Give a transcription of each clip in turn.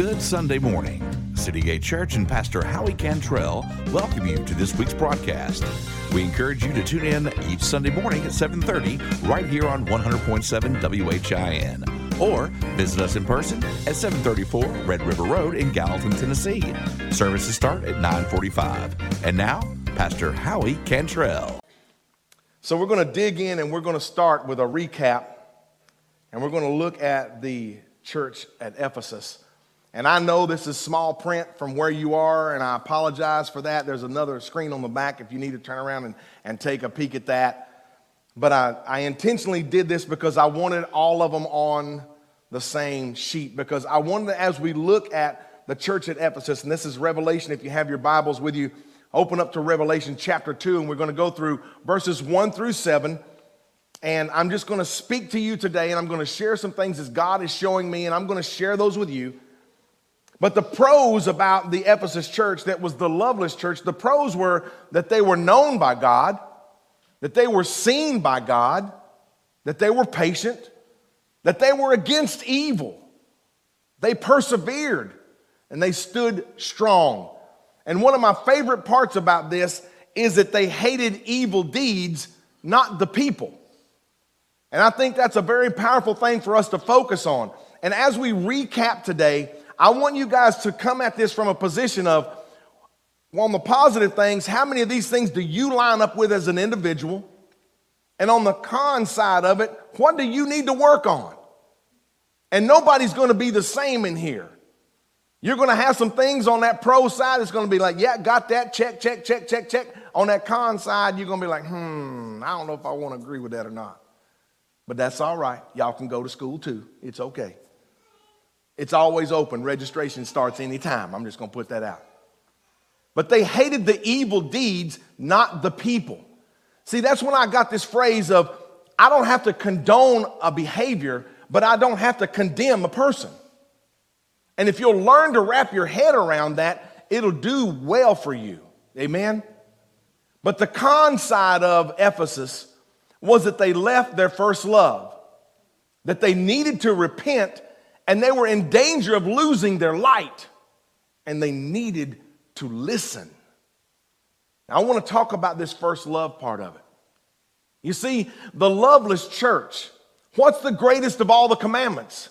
Good Sunday morning. City Gate Church and Pastor Howie Cantrell welcome you to this week's broadcast. We encourage you to tune in each Sunday morning at 7:30 right here on 100.7 WHIN or visit us in person at 734 Red River Road in Gallatin, Tennessee. Services start at 9:45. And now, Pastor Howie Cantrell. So we're going to dig in and we're going to start with a recap and we're going to look at the church at Ephesus. And I know this is small print from where you are, and I apologize for that. There's another screen on the back if you need to turn around and, and take a peek at that. But I, I intentionally did this because I wanted all of them on the same sheet, because I wanted, as we look at the church at Ephesus, and this is Revelation, if you have your Bibles with you, open up to Revelation chapter 2, and we're going to go through verses 1 through 7. And I'm just going to speak to you today, and I'm going to share some things as God is showing me, and I'm going to share those with you. But the pros about the Ephesus church that was the loveless church, the pros were that they were known by God, that they were seen by God, that they were patient, that they were against evil. They persevered and they stood strong. And one of my favorite parts about this is that they hated evil deeds, not the people. And I think that's a very powerful thing for us to focus on. And as we recap today, I want you guys to come at this from a position of, well, on the positive things, how many of these things do you line up with as an individual? And on the con side of it, what do you need to work on? And nobody's going to be the same in here. You're going to have some things on that pro side. It's going to be like, yeah, got that, check, check, check, check, check. On that con side, you're going to be like, hmm, I don't know if I want to agree with that or not. But that's all right. Y'all can go to school too. It's okay. It's always open. Registration starts anytime. I'm just going to put that out. But they hated the evil deeds, not the people. See, that's when I got this phrase of I don't have to condone a behavior, but I don't have to condemn a person. And if you'll learn to wrap your head around that, it'll do well for you. Amen? But the con side of Ephesus was that they left their first love, that they needed to repent and they were in danger of losing their light, and they needed to listen. Now, I want to talk about this first love part of it. You see, the loveless church, what's the greatest of all the commandments?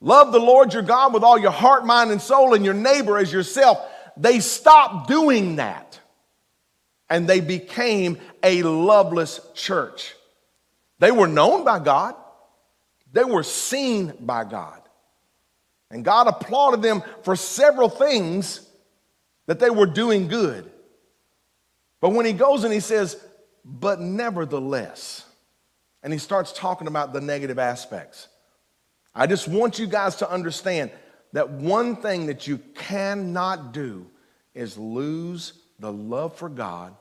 Love the Lord your God with all your heart, mind, and soul, and your neighbor as yourself. They stopped doing that and they became a loveless church. They were known by God, they were seen by God. And God applauded them for several things that they were doing good. But when he goes and he says, but nevertheless, and he starts talking about the negative aspects, I just want you guys to understand that one thing that you cannot do is lose the love for God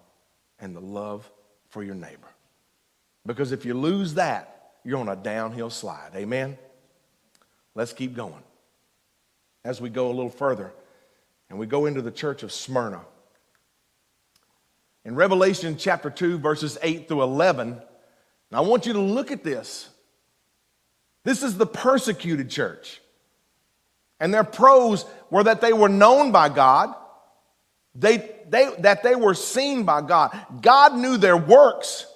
and the love for your neighbor. Because if you lose that, you're on a downhill slide. Amen? Let's keep going as we go a little further and we go into the church of Smyrna. In Revelation chapter 2, verses 8 through 11, I want you to look at this. This is the persecuted church. And their pros were that they were known by God, they, they, that they were seen by God. God knew their works.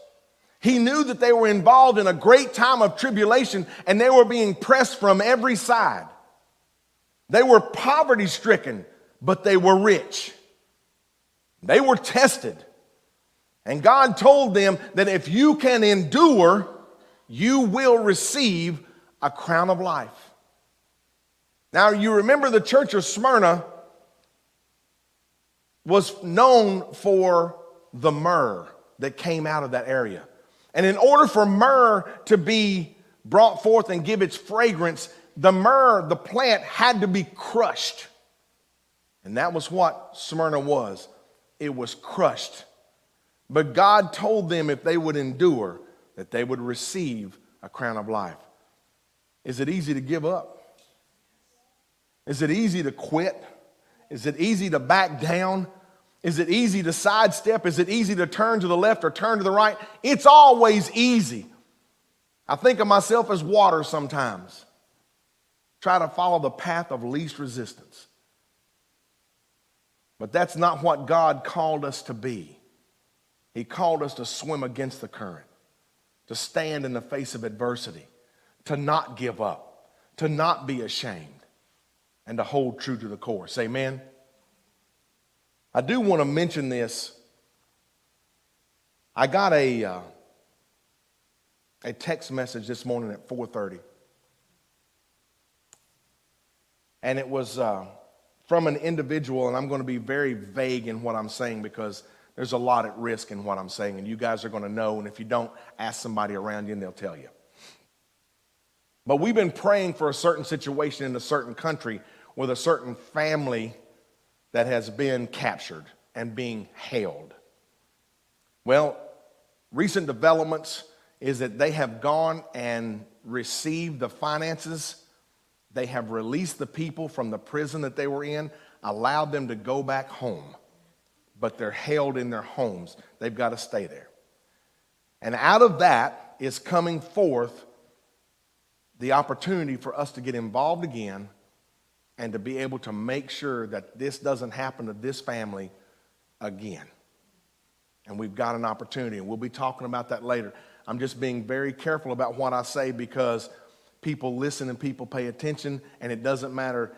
He knew that they were involved in a great time of tribulation and they were being pressed from every side. They were poverty stricken, but they were rich. They were tested. And God told them that if you can endure, you will receive a crown of life. Now, you remember the church of Smyrna was known for the myrrh that came out of that area. And in order for myrrh to be brought forth and give its fragrance, the myrrh, the plant, had to be crushed. And that was what Smyrna was it was crushed. But God told them if they would endure, that they would receive a crown of life. Is it easy to give up? Is it easy to quit? Is it easy to back down? Is it easy to sidestep? Is it easy to turn to the left or turn to the right? It's always easy. I think of myself as water sometimes. Try to follow the path of least resistance. But that's not what God called us to be. He called us to swim against the current, to stand in the face of adversity, to not give up, to not be ashamed, and to hold true to the course. Amen. I do want to mention this. I got a, uh, a text message this morning at 4:30, and it was uh, from an individual. And I'm going to be very vague in what I'm saying because there's a lot at risk in what I'm saying, and you guys are going to know. And if you don't, ask somebody around you, and they'll tell you. But we've been praying for a certain situation in a certain country with a certain family that has been captured and being held. Well, recent developments is that they have gone and received the finances. They have released the people from the prison that they were in, allowed them to go back home but they're held in their homes. They've got to stay there. And out of that is coming forth the opportunity for us to get involved again and to be able to make sure that this doesn't happen to this family again. And we've got an opportunity, and we'll be talking about that later. I'm just being very careful about what I say because people listen and people pay attention, and it doesn't matter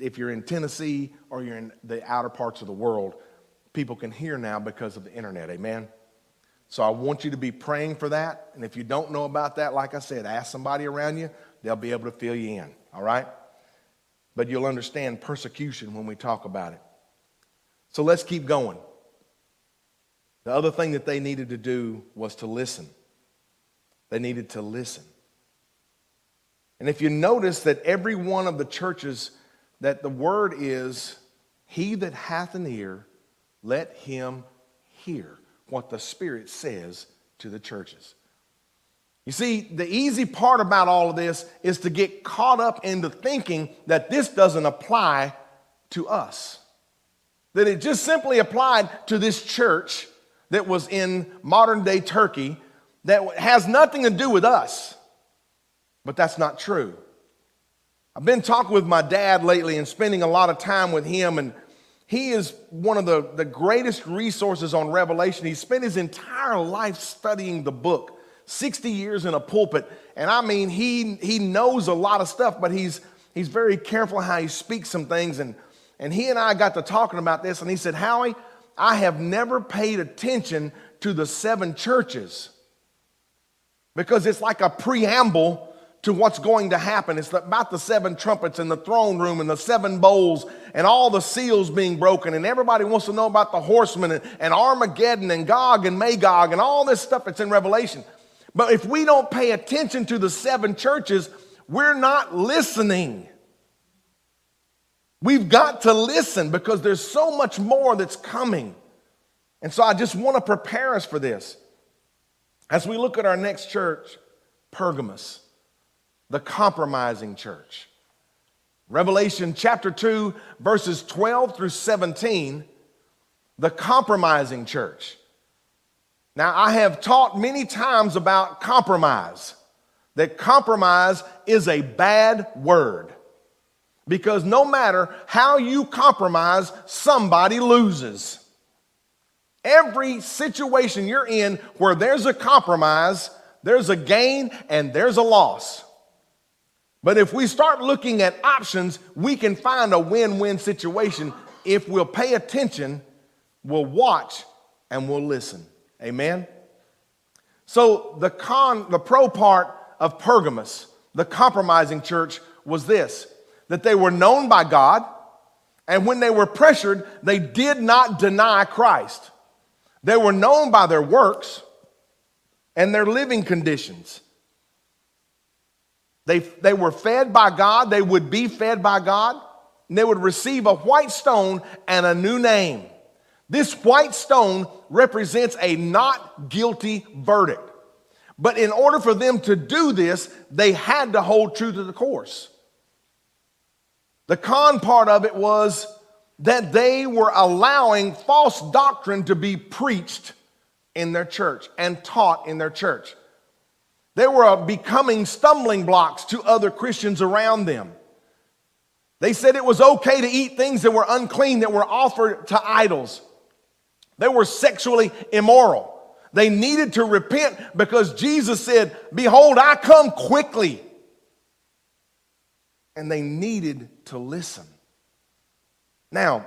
if you're in Tennessee or you're in the outer parts of the world people can hear now because of the internet. Amen. So I want you to be praying for that. And if you don't know about that, like I said, ask somebody around you. They'll be able to fill you in. All right? But you'll understand persecution when we talk about it. So let's keep going. The other thing that they needed to do was to listen. They needed to listen. And if you notice that every one of the churches that the word is, he that hath an ear, let him hear what the Spirit says to the churches. You see, the easy part about all of this is to get caught up into thinking that this doesn't apply to us. That it just simply applied to this church that was in modern day Turkey that has nothing to do with us. But that's not true. I've been talking with my dad lately and spending a lot of time with him and he is one of the, the greatest resources on Revelation. He spent his entire life studying the book, 60 years in a pulpit. And I mean, he, he knows a lot of stuff, but he's, he's very careful how he speaks some things. And, and he and I got to talking about this, and he said, Howie, I have never paid attention to the seven churches because it's like a preamble to what's going to happen. It's about the seven trumpets and the throne room and the seven bowls and all the seals being broken. And everybody wants to know about the horsemen and, and Armageddon and Gog and Magog and all this stuff that's in Revelation. But if we don't pay attention to the seven churches, we're not listening. We've got to listen because there's so much more that's coming. And so I just want to prepare us for this. As we look at our next church, Pergamos the compromising church. Revelation chapter 2, verses 12 through 17, the compromising church. Now, I have taught many times about compromise, that compromise is a bad word. Because no matter how you compromise, somebody loses. Every situation you're in where there's a compromise, there's a gain and there's a loss. But if we start looking at options, we can find a win win situation if we'll pay attention, we'll watch, and we'll listen. Amen? So, the, con, the pro part of Pergamos, the compromising church, was this that they were known by God, and when they were pressured, they did not deny Christ. They were known by their works and their living conditions. They, they were fed by God, they would be fed by God, and they would receive a white stone and a new name. This white stone represents a not guilty verdict. But in order for them to do this, they had to hold true to the course. The con part of it was that they were allowing false doctrine to be preached in their church and taught in their church. They were uh, becoming stumbling blocks to other Christians around them. They said it was okay to eat things that were unclean, that were offered to idols. They were sexually immoral. They needed to repent because Jesus said, Behold, I come quickly. And they needed to listen. Now,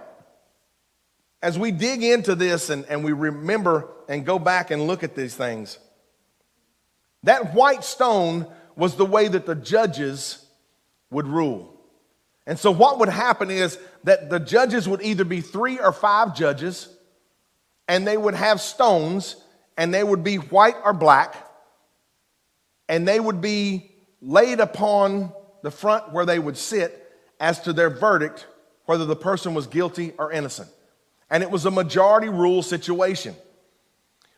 as we dig into this and, and we remember and go back and look at these things, that white stone was the way that the judges would rule. And so, what would happen is that the judges would either be three or five judges, and they would have stones, and they would be white or black, and they would be laid upon the front where they would sit as to their verdict, whether the person was guilty or innocent. And it was a majority rule situation.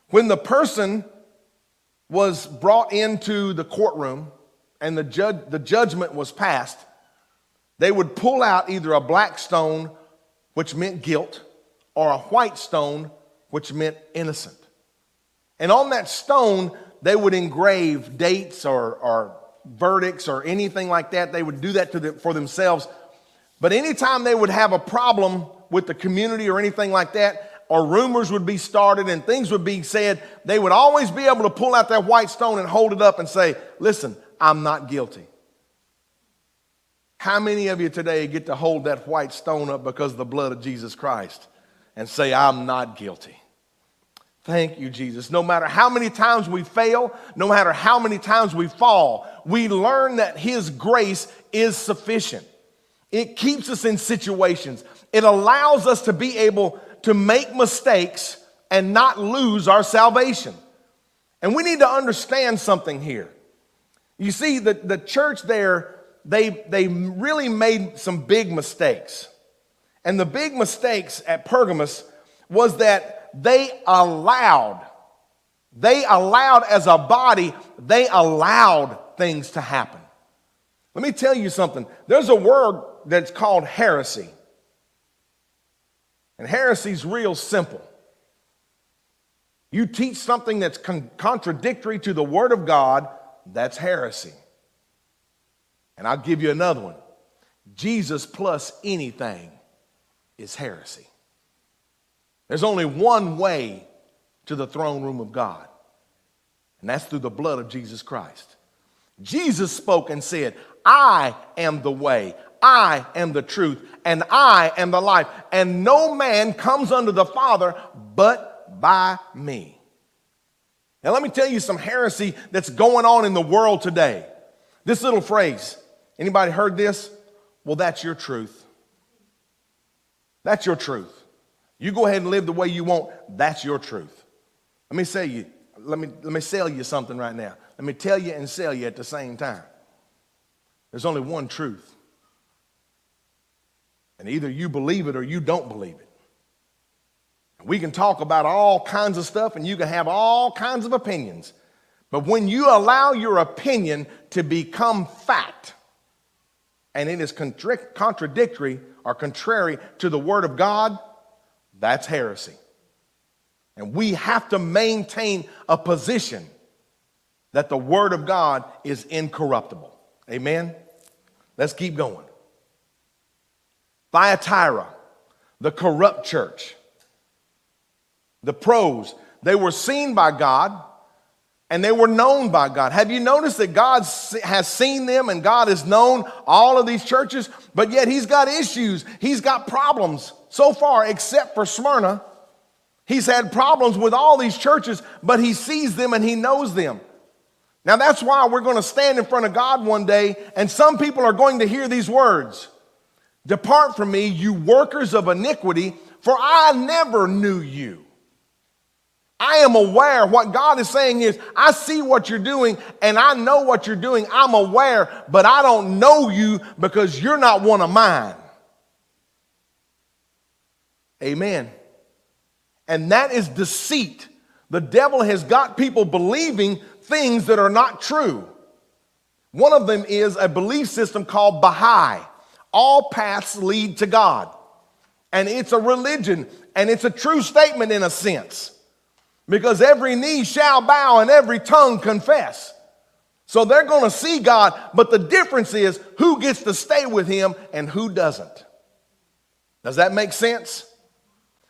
When the person was brought into the courtroom and the, judge, the judgment was passed, they would pull out either a black stone, which meant guilt, or a white stone, which meant innocent. And on that stone, they would engrave dates or, or verdicts or anything like that. They would do that the, for themselves. But anytime they would have a problem with the community or anything like that, or rumors would be started and things would be said, they would always be able to pull out that white stone and hold it up and say, Listen, I'm not guilty. How many of you today get to hold that white stone up because of the blood of Jesus Christ and say, I'm not guilty? Thank you, Jesus. No matter how many times we fail, no matter how many times we fall, we learn that His grace is sufficient. It keeps us in situations, it allows us to be able to make mistakes and not lose our salvation. And we need to understand something here. You see, the, the church there, they, they really made some big mistakes. And the big mistakes at Pergamos was that they allowed, they allowed as a body, they allowed things to happen. Let me tell you something. There's a word that's called heresy. And heresy is real simple. You teach something that's con- contradictory to the Word of God, that's heresy. And I'll give you another one Jesus plus anything is heresy. There's only one way to the throne room of God, and that's through the blood of Jesus Christ. Jesus spoke and said, I am the way, I am the truth, and I am the life. And no man comes unto the Father but by me. Now, let me tell you some heresy that's going on in the world today. This little phrase, anybody heard this? Well, that's your truth. That's your truth. You go ahead and live the way you want, that's your truth. Let me say you, let me, let me sell you something right now. Let me tell you and sell you at the same time. There's only one truth. And either you believe it or you don't believe it. We can talk about all kinds of stuff and you can have all kinds of opinions. But when you allow your opinion to become fact, and it is contradictory or contrary to the Word of God, that's heresy. And we have to maintain a position that the Word of God is incorruptible. Amen? Let's keep going. Thyatira, the corrupt church. The pros, they were seen by God and they were known by God. Have you noticed that God has seen them and God has known all of these churches, but yet He's got issues, He's got problems so far, except for Smyrna. He's had problems with all these churches, but He sees them and He knows them. Now, that's why we're going to stand in front of God one day, and some people are going to hear these words Depart from me, you workers of iniquity, for I never knew you. I am aware. What God is saying is, I see what you're doing and I know what you're doing. I'm aware, but I don't know you because you're not one of mine. Amen. And that is deceit. The devil has got people believing things that are not true. One of them is a belief system called Baha'i. All paths lead to God. And it's a religion, and it's a true statement in a sense, because every knee shall bow and every tongue confess. So they're going to see God, but the difference is who gets to stay with him and who doesn't. Does that make sense?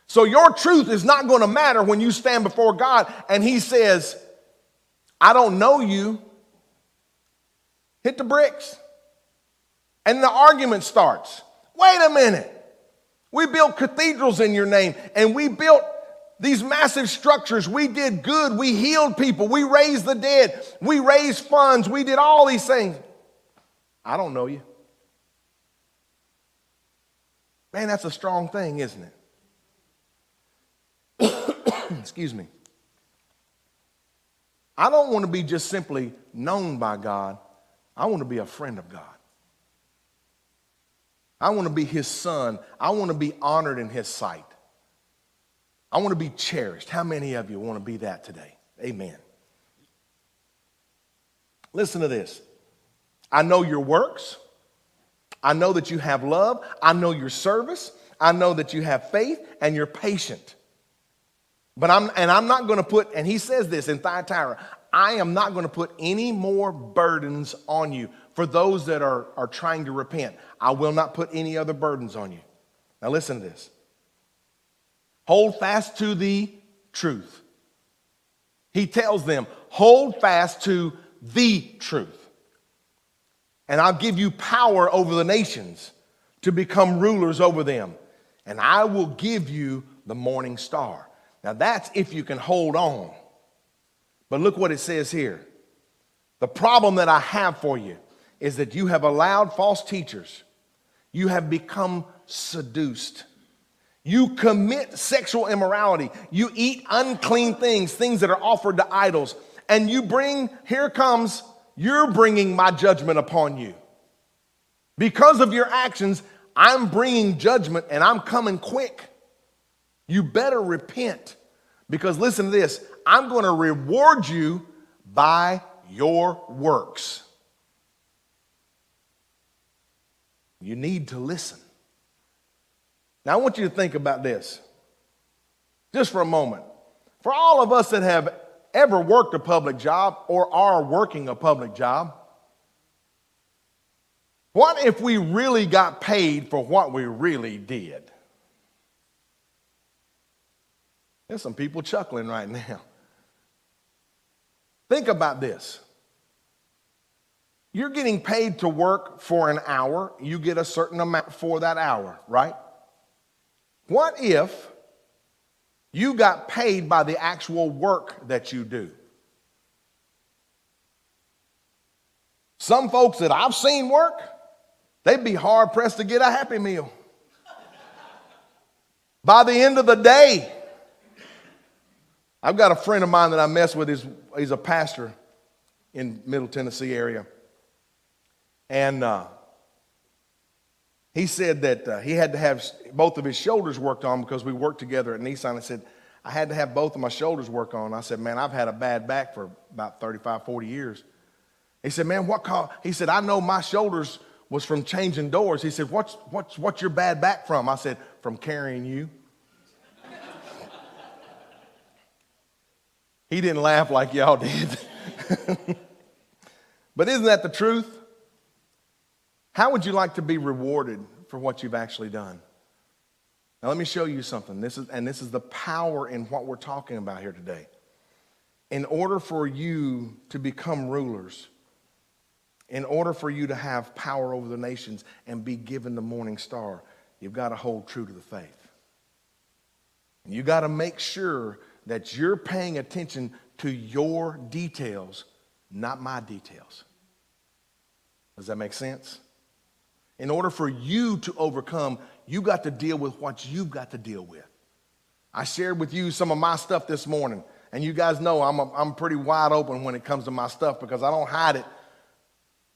So your truth is not going to matter when you stand before God and he says, I don't know you. Hit the bricks. And the argument starts. Wait a minute. We built cathedrals in your name and we built these massive structures. We did good. We healed people. We raised the dead. We raised funds. We did all these things. I don't know you. Man, that's a strong thing, isn't it? Excuse me. I don't want to be just simply known by God. I want to be a friend of God. I want to be his son. I want to be honored in his sight. I want to be cherished. How many of you want to be that today? Amen. Listen to this. I know your works. I know that you have love. I know your service. I know that you have faith and you're patient. But I'm, and I'm not going to put, and he says this in Thyatira, I am not going to put any more burdens on you for those that are, are trying to repent. I will not put any other burdens on you. Now, listen to this. Hold fast to the truth. He tells them, hold fast to the truth. And I'll give you power over the nations to become rulers over them. And I will give you the morning star. Now, that's if you can hold on. But look what it says here. The problem that I have for you is that you have allowed false teachers, you have become seduced. You commit sexual immorality. You eat unclean things, things that are offered to idols. And you bring, here comes, you're bringing my judgment upon you. Because of your actions, I'm bringing judgment and I'm coming quick. You better repent. Because listen to this I'm going to reward you by your works. You need to listen. Now, I want you to think about this just for a moment. For all of us that have ever worked a public job or are working a public job, what if we really got paid for what we really did? There's some people chuckling right now. Think about this. You're getting paid to work for an hour, you get a certain amount for that hour, right? What if you got paid by the actual work that you do? Some folks that I've seen work, they'd be hard pressed to get a happy meal. by the end of the day, I've got a friend of mine that I mess with. He's, he's a pastor in Middle Tennessee area. And uh, he said that uh, he had to have both of his shoulders worked on because we worked together at Nissan. I said, I had to have both of my shoulders work on. I said, man, I've had a bad back for about 35, 40 years. He said, man, what call? He said, I know my shoulders was from changing doors. He said, what's, what's, what's your bad back from? I said, from carrying you. He didn't laugh like y'all did. but isn't that the truth? How would you like to be rewarded for what you've actually done? Now, let me show you something. This is, and this is the power in what we're talking about here today. In order for you to become rulers, in order for you to have power over the nations and be given the morning star, you've got to hold true to the faith. You got to make sure that you're paying attention to your details, not my details. Does that make sense? In order for you to overcome, you got to deal with what you've got to deal with. I shared with you some of my stuff this morning, and you guys know I'm, a, I'm pretty wide open when it comes to my stuff because I don't hide it.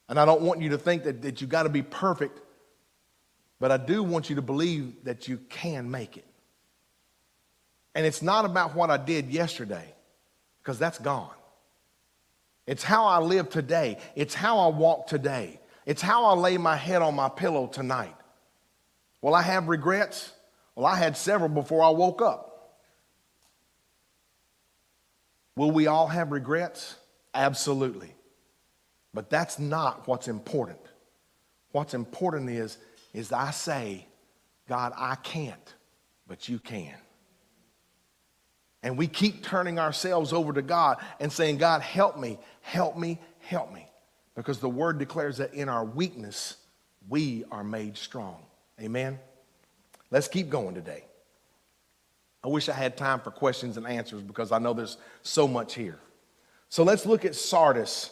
And I don't want you to think that, that you got to be perfect, but I do want you to believe that you can make it. And it's not about what I did yesterday, because that's gone. It's how I live today. It's how I walk today. It's how I lay my head on my pillow tonight. Will I have regrets? Well, I had several before I woke up. Will we all have regrets? Absolutely. But that's not what's important. What's important is, is I say, God, I can't, but you can. And we keep turning ourselves over to God and saying, God, help me, help me, help me. Because the word declares that in our weakness, we are made strong. Amen? Let's keep going today. I wish I had time for questions and answers because I know there's so much here. So let's look at Sardis,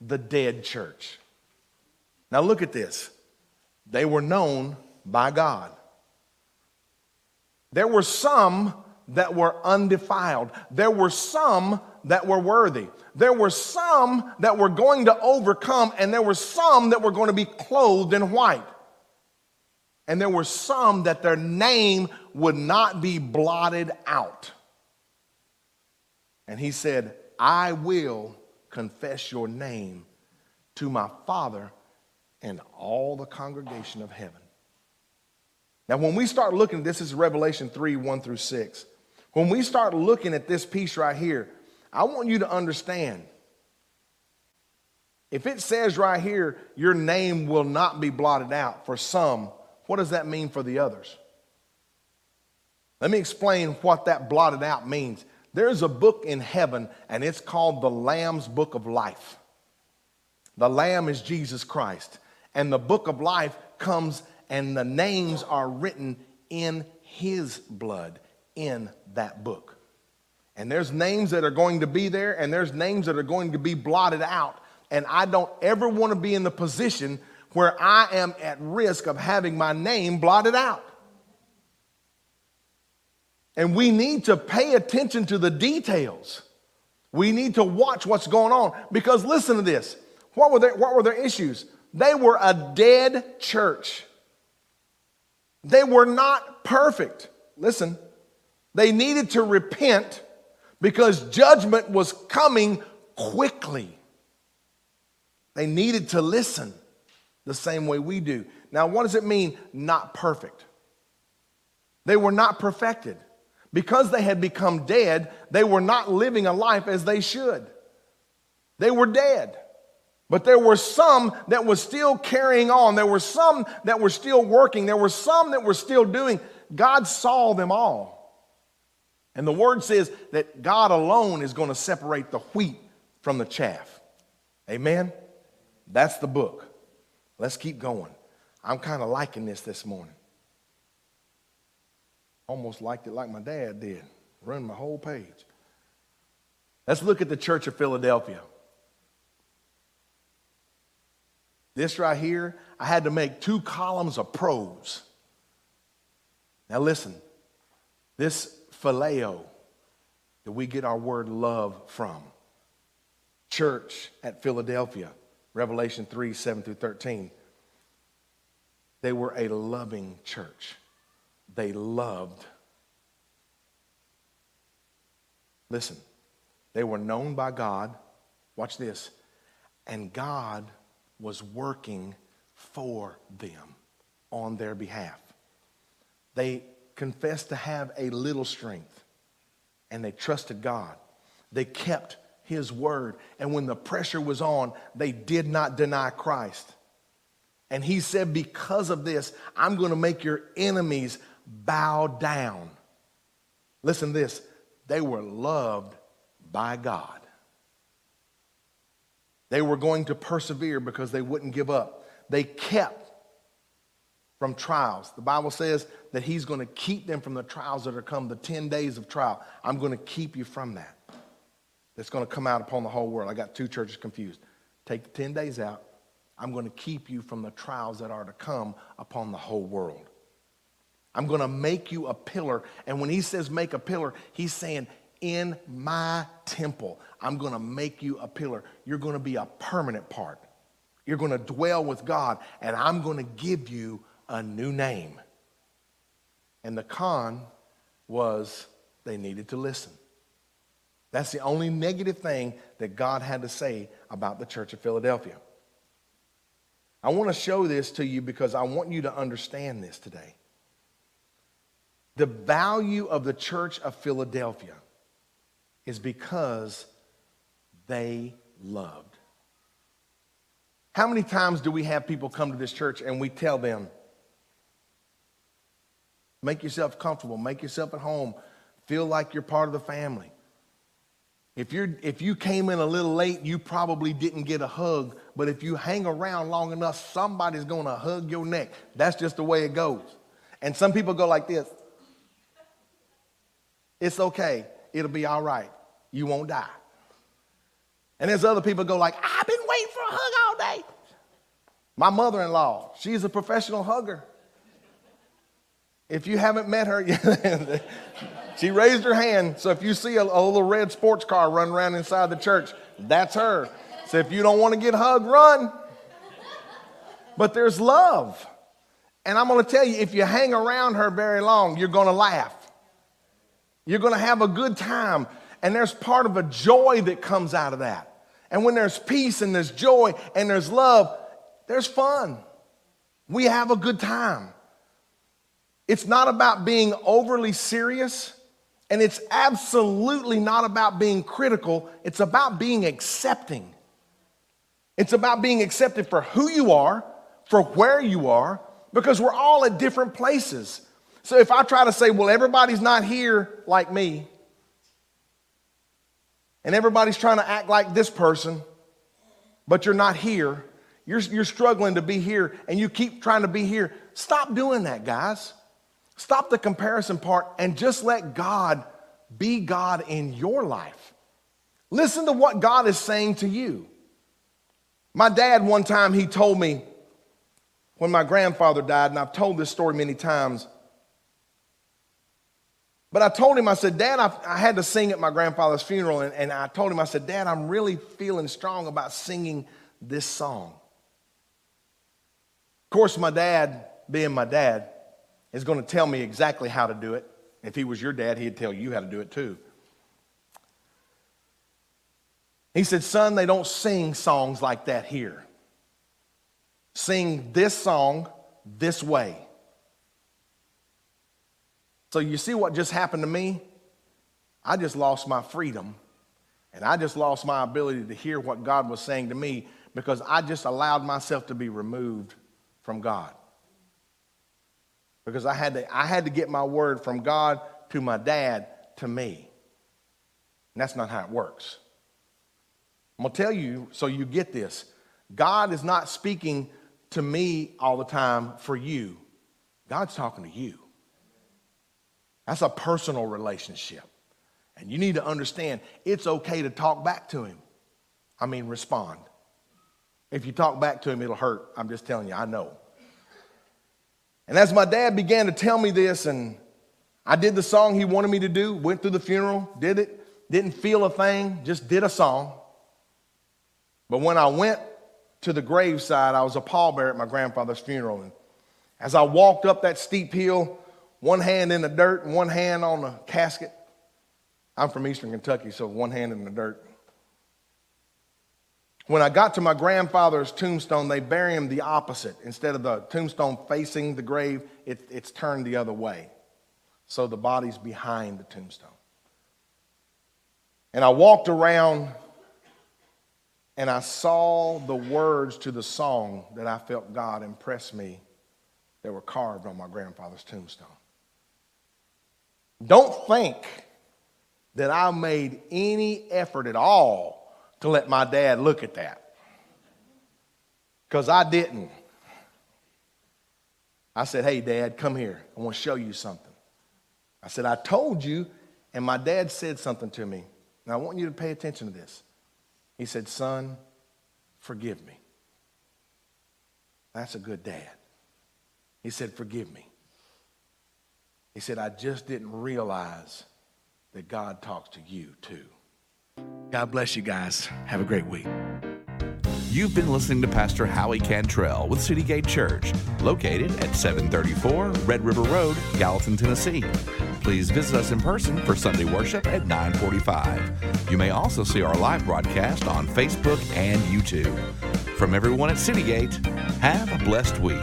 the dead church. Now look at this. They were known by God. There were some that were undefiled. There were some that were worthy. There were some that were going to overcome, and there were some that were going to be clothed in white. And there were some that their name would not be blotted out. And he said, I will confess your name to my Father and all the congregation of heaven. Now, when we start looking, this is Revelation 3 1 through 6. When we start looking at this piece right here, I want you to understand if it says right here, your name will not be blotted out for some, what does that mean for the others? Let me explain what that blotted out means. There's a book in heaven, and it's called the Lamb's Book of Life. The Lamb is Jesus Christ. And the book of life comes, and the names are written in his blood in that book. And there's names that are going to be there, and there's names that are going to be blotted out. And I don't ever want to be in the position where I am at risk of having my name blotted out. And we need to pay attention to the details. We need to watch what's going on because listen to this. What were their, what were their issues? They were a dead church. They were not perfect. Listen, they needed to repent because judgment was coming quickly. They needed to listen the same way we do. Now, what does it mean, not perfect? They were not perfected. Because they had become dead, they were not living a life as they should. They were dead. But there were some that were still carrying on. There were some that were still working. There were some that were still doing. God saw them all. And the word says that God alone is going to separate the wheat from the chaff. Amen? That's the book. Let's keep going. I'm kind of liking this this morning. Almost liked it like my dad did, run my whole page. Let's look at the Church of Philadelphia. This right here, I had to make two columns of pros. Now listen, this phileo that we get our word love from. Church at Philadelphia, Revelation 3 7 through 13. They were a loving church. They loved. Listen, they were known by God. Watch this. And God was working for them on their behalf. They confessed to have a little strength and they trusted God. They kept his word. And when the pressure was on, they did not deny Christ. And he said, Because of this, I'm going to make your enemies bow down. Listen this they were loved by God. They were going to persevere because they wouldn't give up. They kept from trials. The Bible says that He's going to keep them from the trials that are come, the 10 days of trial. I'm going to keep you from that. That's going to come out upon the whole world. I got two churches confused. Take the 10 days out. I'm going to keep you from the trials that are to come upon the whole world. I'm going to make you a pillar. And when he says make a pillar, he's saying, in my temple, I'm going to make you a pillar. You're going to be a permanent part. You're going to dwell with God, and I'm going to give you a new name. And the con was they needed to listen. That's the only negative thing that God had to say about the church of Philadelphia. I want to show this to you because I want you to understand this today. The value of the church of Philadelphia is because they loved. How many times do we have people come to this church and we tell them, make yourself comfortable, make yourself at home, feel like you're part of the family? If, you're, if you came in a little late, you probably didn't get a hug, but if you hang around long enough, somebody's gonna hug your neck. That's just the way it goes. And some people go like this It's okay, it'll be all right, you won't die. And there's other people go like, I've been waiting for a hug all day. My mother-in-law, she's a professional hugger. If you haven't met her, yet, she raised her hand. So if you see a, a, little red sports car run around inside the church, that's her. So if you don't want to get hugged, run. But there's love. And I'm going to tell you, if you hang around her very long, you're going to laugh. You're going to have a good time. And there's part of a joy that comes out of that. And when there's peace and there's joy and there's love, there's fun. We have a good time. It's not about being overly serious, and it's absolutely not about being critical. It's about being accepting. It's about being accepted for who you are, for where you are, because we're all at different places. So if I try to say, well, everybody's not here like me, and everybody's trying to act like this person, but you're not here. You're, you're struggling to be here and you keep trying to be here. Stop doing that, guys. Stop the comparison part and just let God be God in your life. Listen to what God is saying to you. My dad, one time, he told me when my grandfather died, and I've told this story many times. But I told him, I said, Dad, I, I had to sing at my grandfather's funeral. And, and I told him, I said, Dad, I'm really feeling strong about singing this song. Of course, my dad, being my dad, is going to tell me exactly how to do it. If he was your dad, he'd tell you how to do it too. He said, Son, they don't sing songs like that here. Sing this song this way. So you see what just happened to me? I just lost my freedom and I just lost my ability to hear what God was saying to me because I just allowed myself to be removed from God. Because I had to, I had to get my word from God to my dad to me. And that's not how it works. I'm going to tell you so you get this. God is not speaking to me all the time for you, God's talking to you. That's a personal relationship. And you need to understand it's okay to talk back to him. I mean, respond. If you talk back to him, it'll hurt. I'm just telling you, I know. And as my dad began to tell me this, and I did the song he wanted me to do, went through the funeral, did it, didn't feel a thing, just did a song. But when I went to the graveside, I was a pallbearer at my grandfather's funeral. And as I walked up that steep hill, one hand in the dirt and one hand on the casket. I'm from Eastern Kentucky, so one hand in the dirt. When I got to my grandfather's tombstone, they bury him the opposite. Instead of the tombstone facing the grave, it, it's turned the other way. So the body's behind the tombstone. And I walked around and I saw the words to the song that I felt God impress me that were carved on my grandfather's tombstone. Don't think that I made any effort at all to let my dad look at that. Because I didn't. I said, Hey, dad, come here. I want to show you something. I said, I told you, and my dad said something to me. Now I want you to pay attention to this. He said, Son, forgive me. That's a good dad. He said, Forgive me. He said, I just didn't realize that God talks to you too. God bless you guys. Have a great week. You've been listening to Pastor Howie Cantrell with City Gate Church, located at 734 Red River Road, Gallatin, Tennessee. Please visit us in person for Sunday worship at 945. You may also see our live broadcast on Facebook and YouTube. From everyone at City Gate, have a blessed week.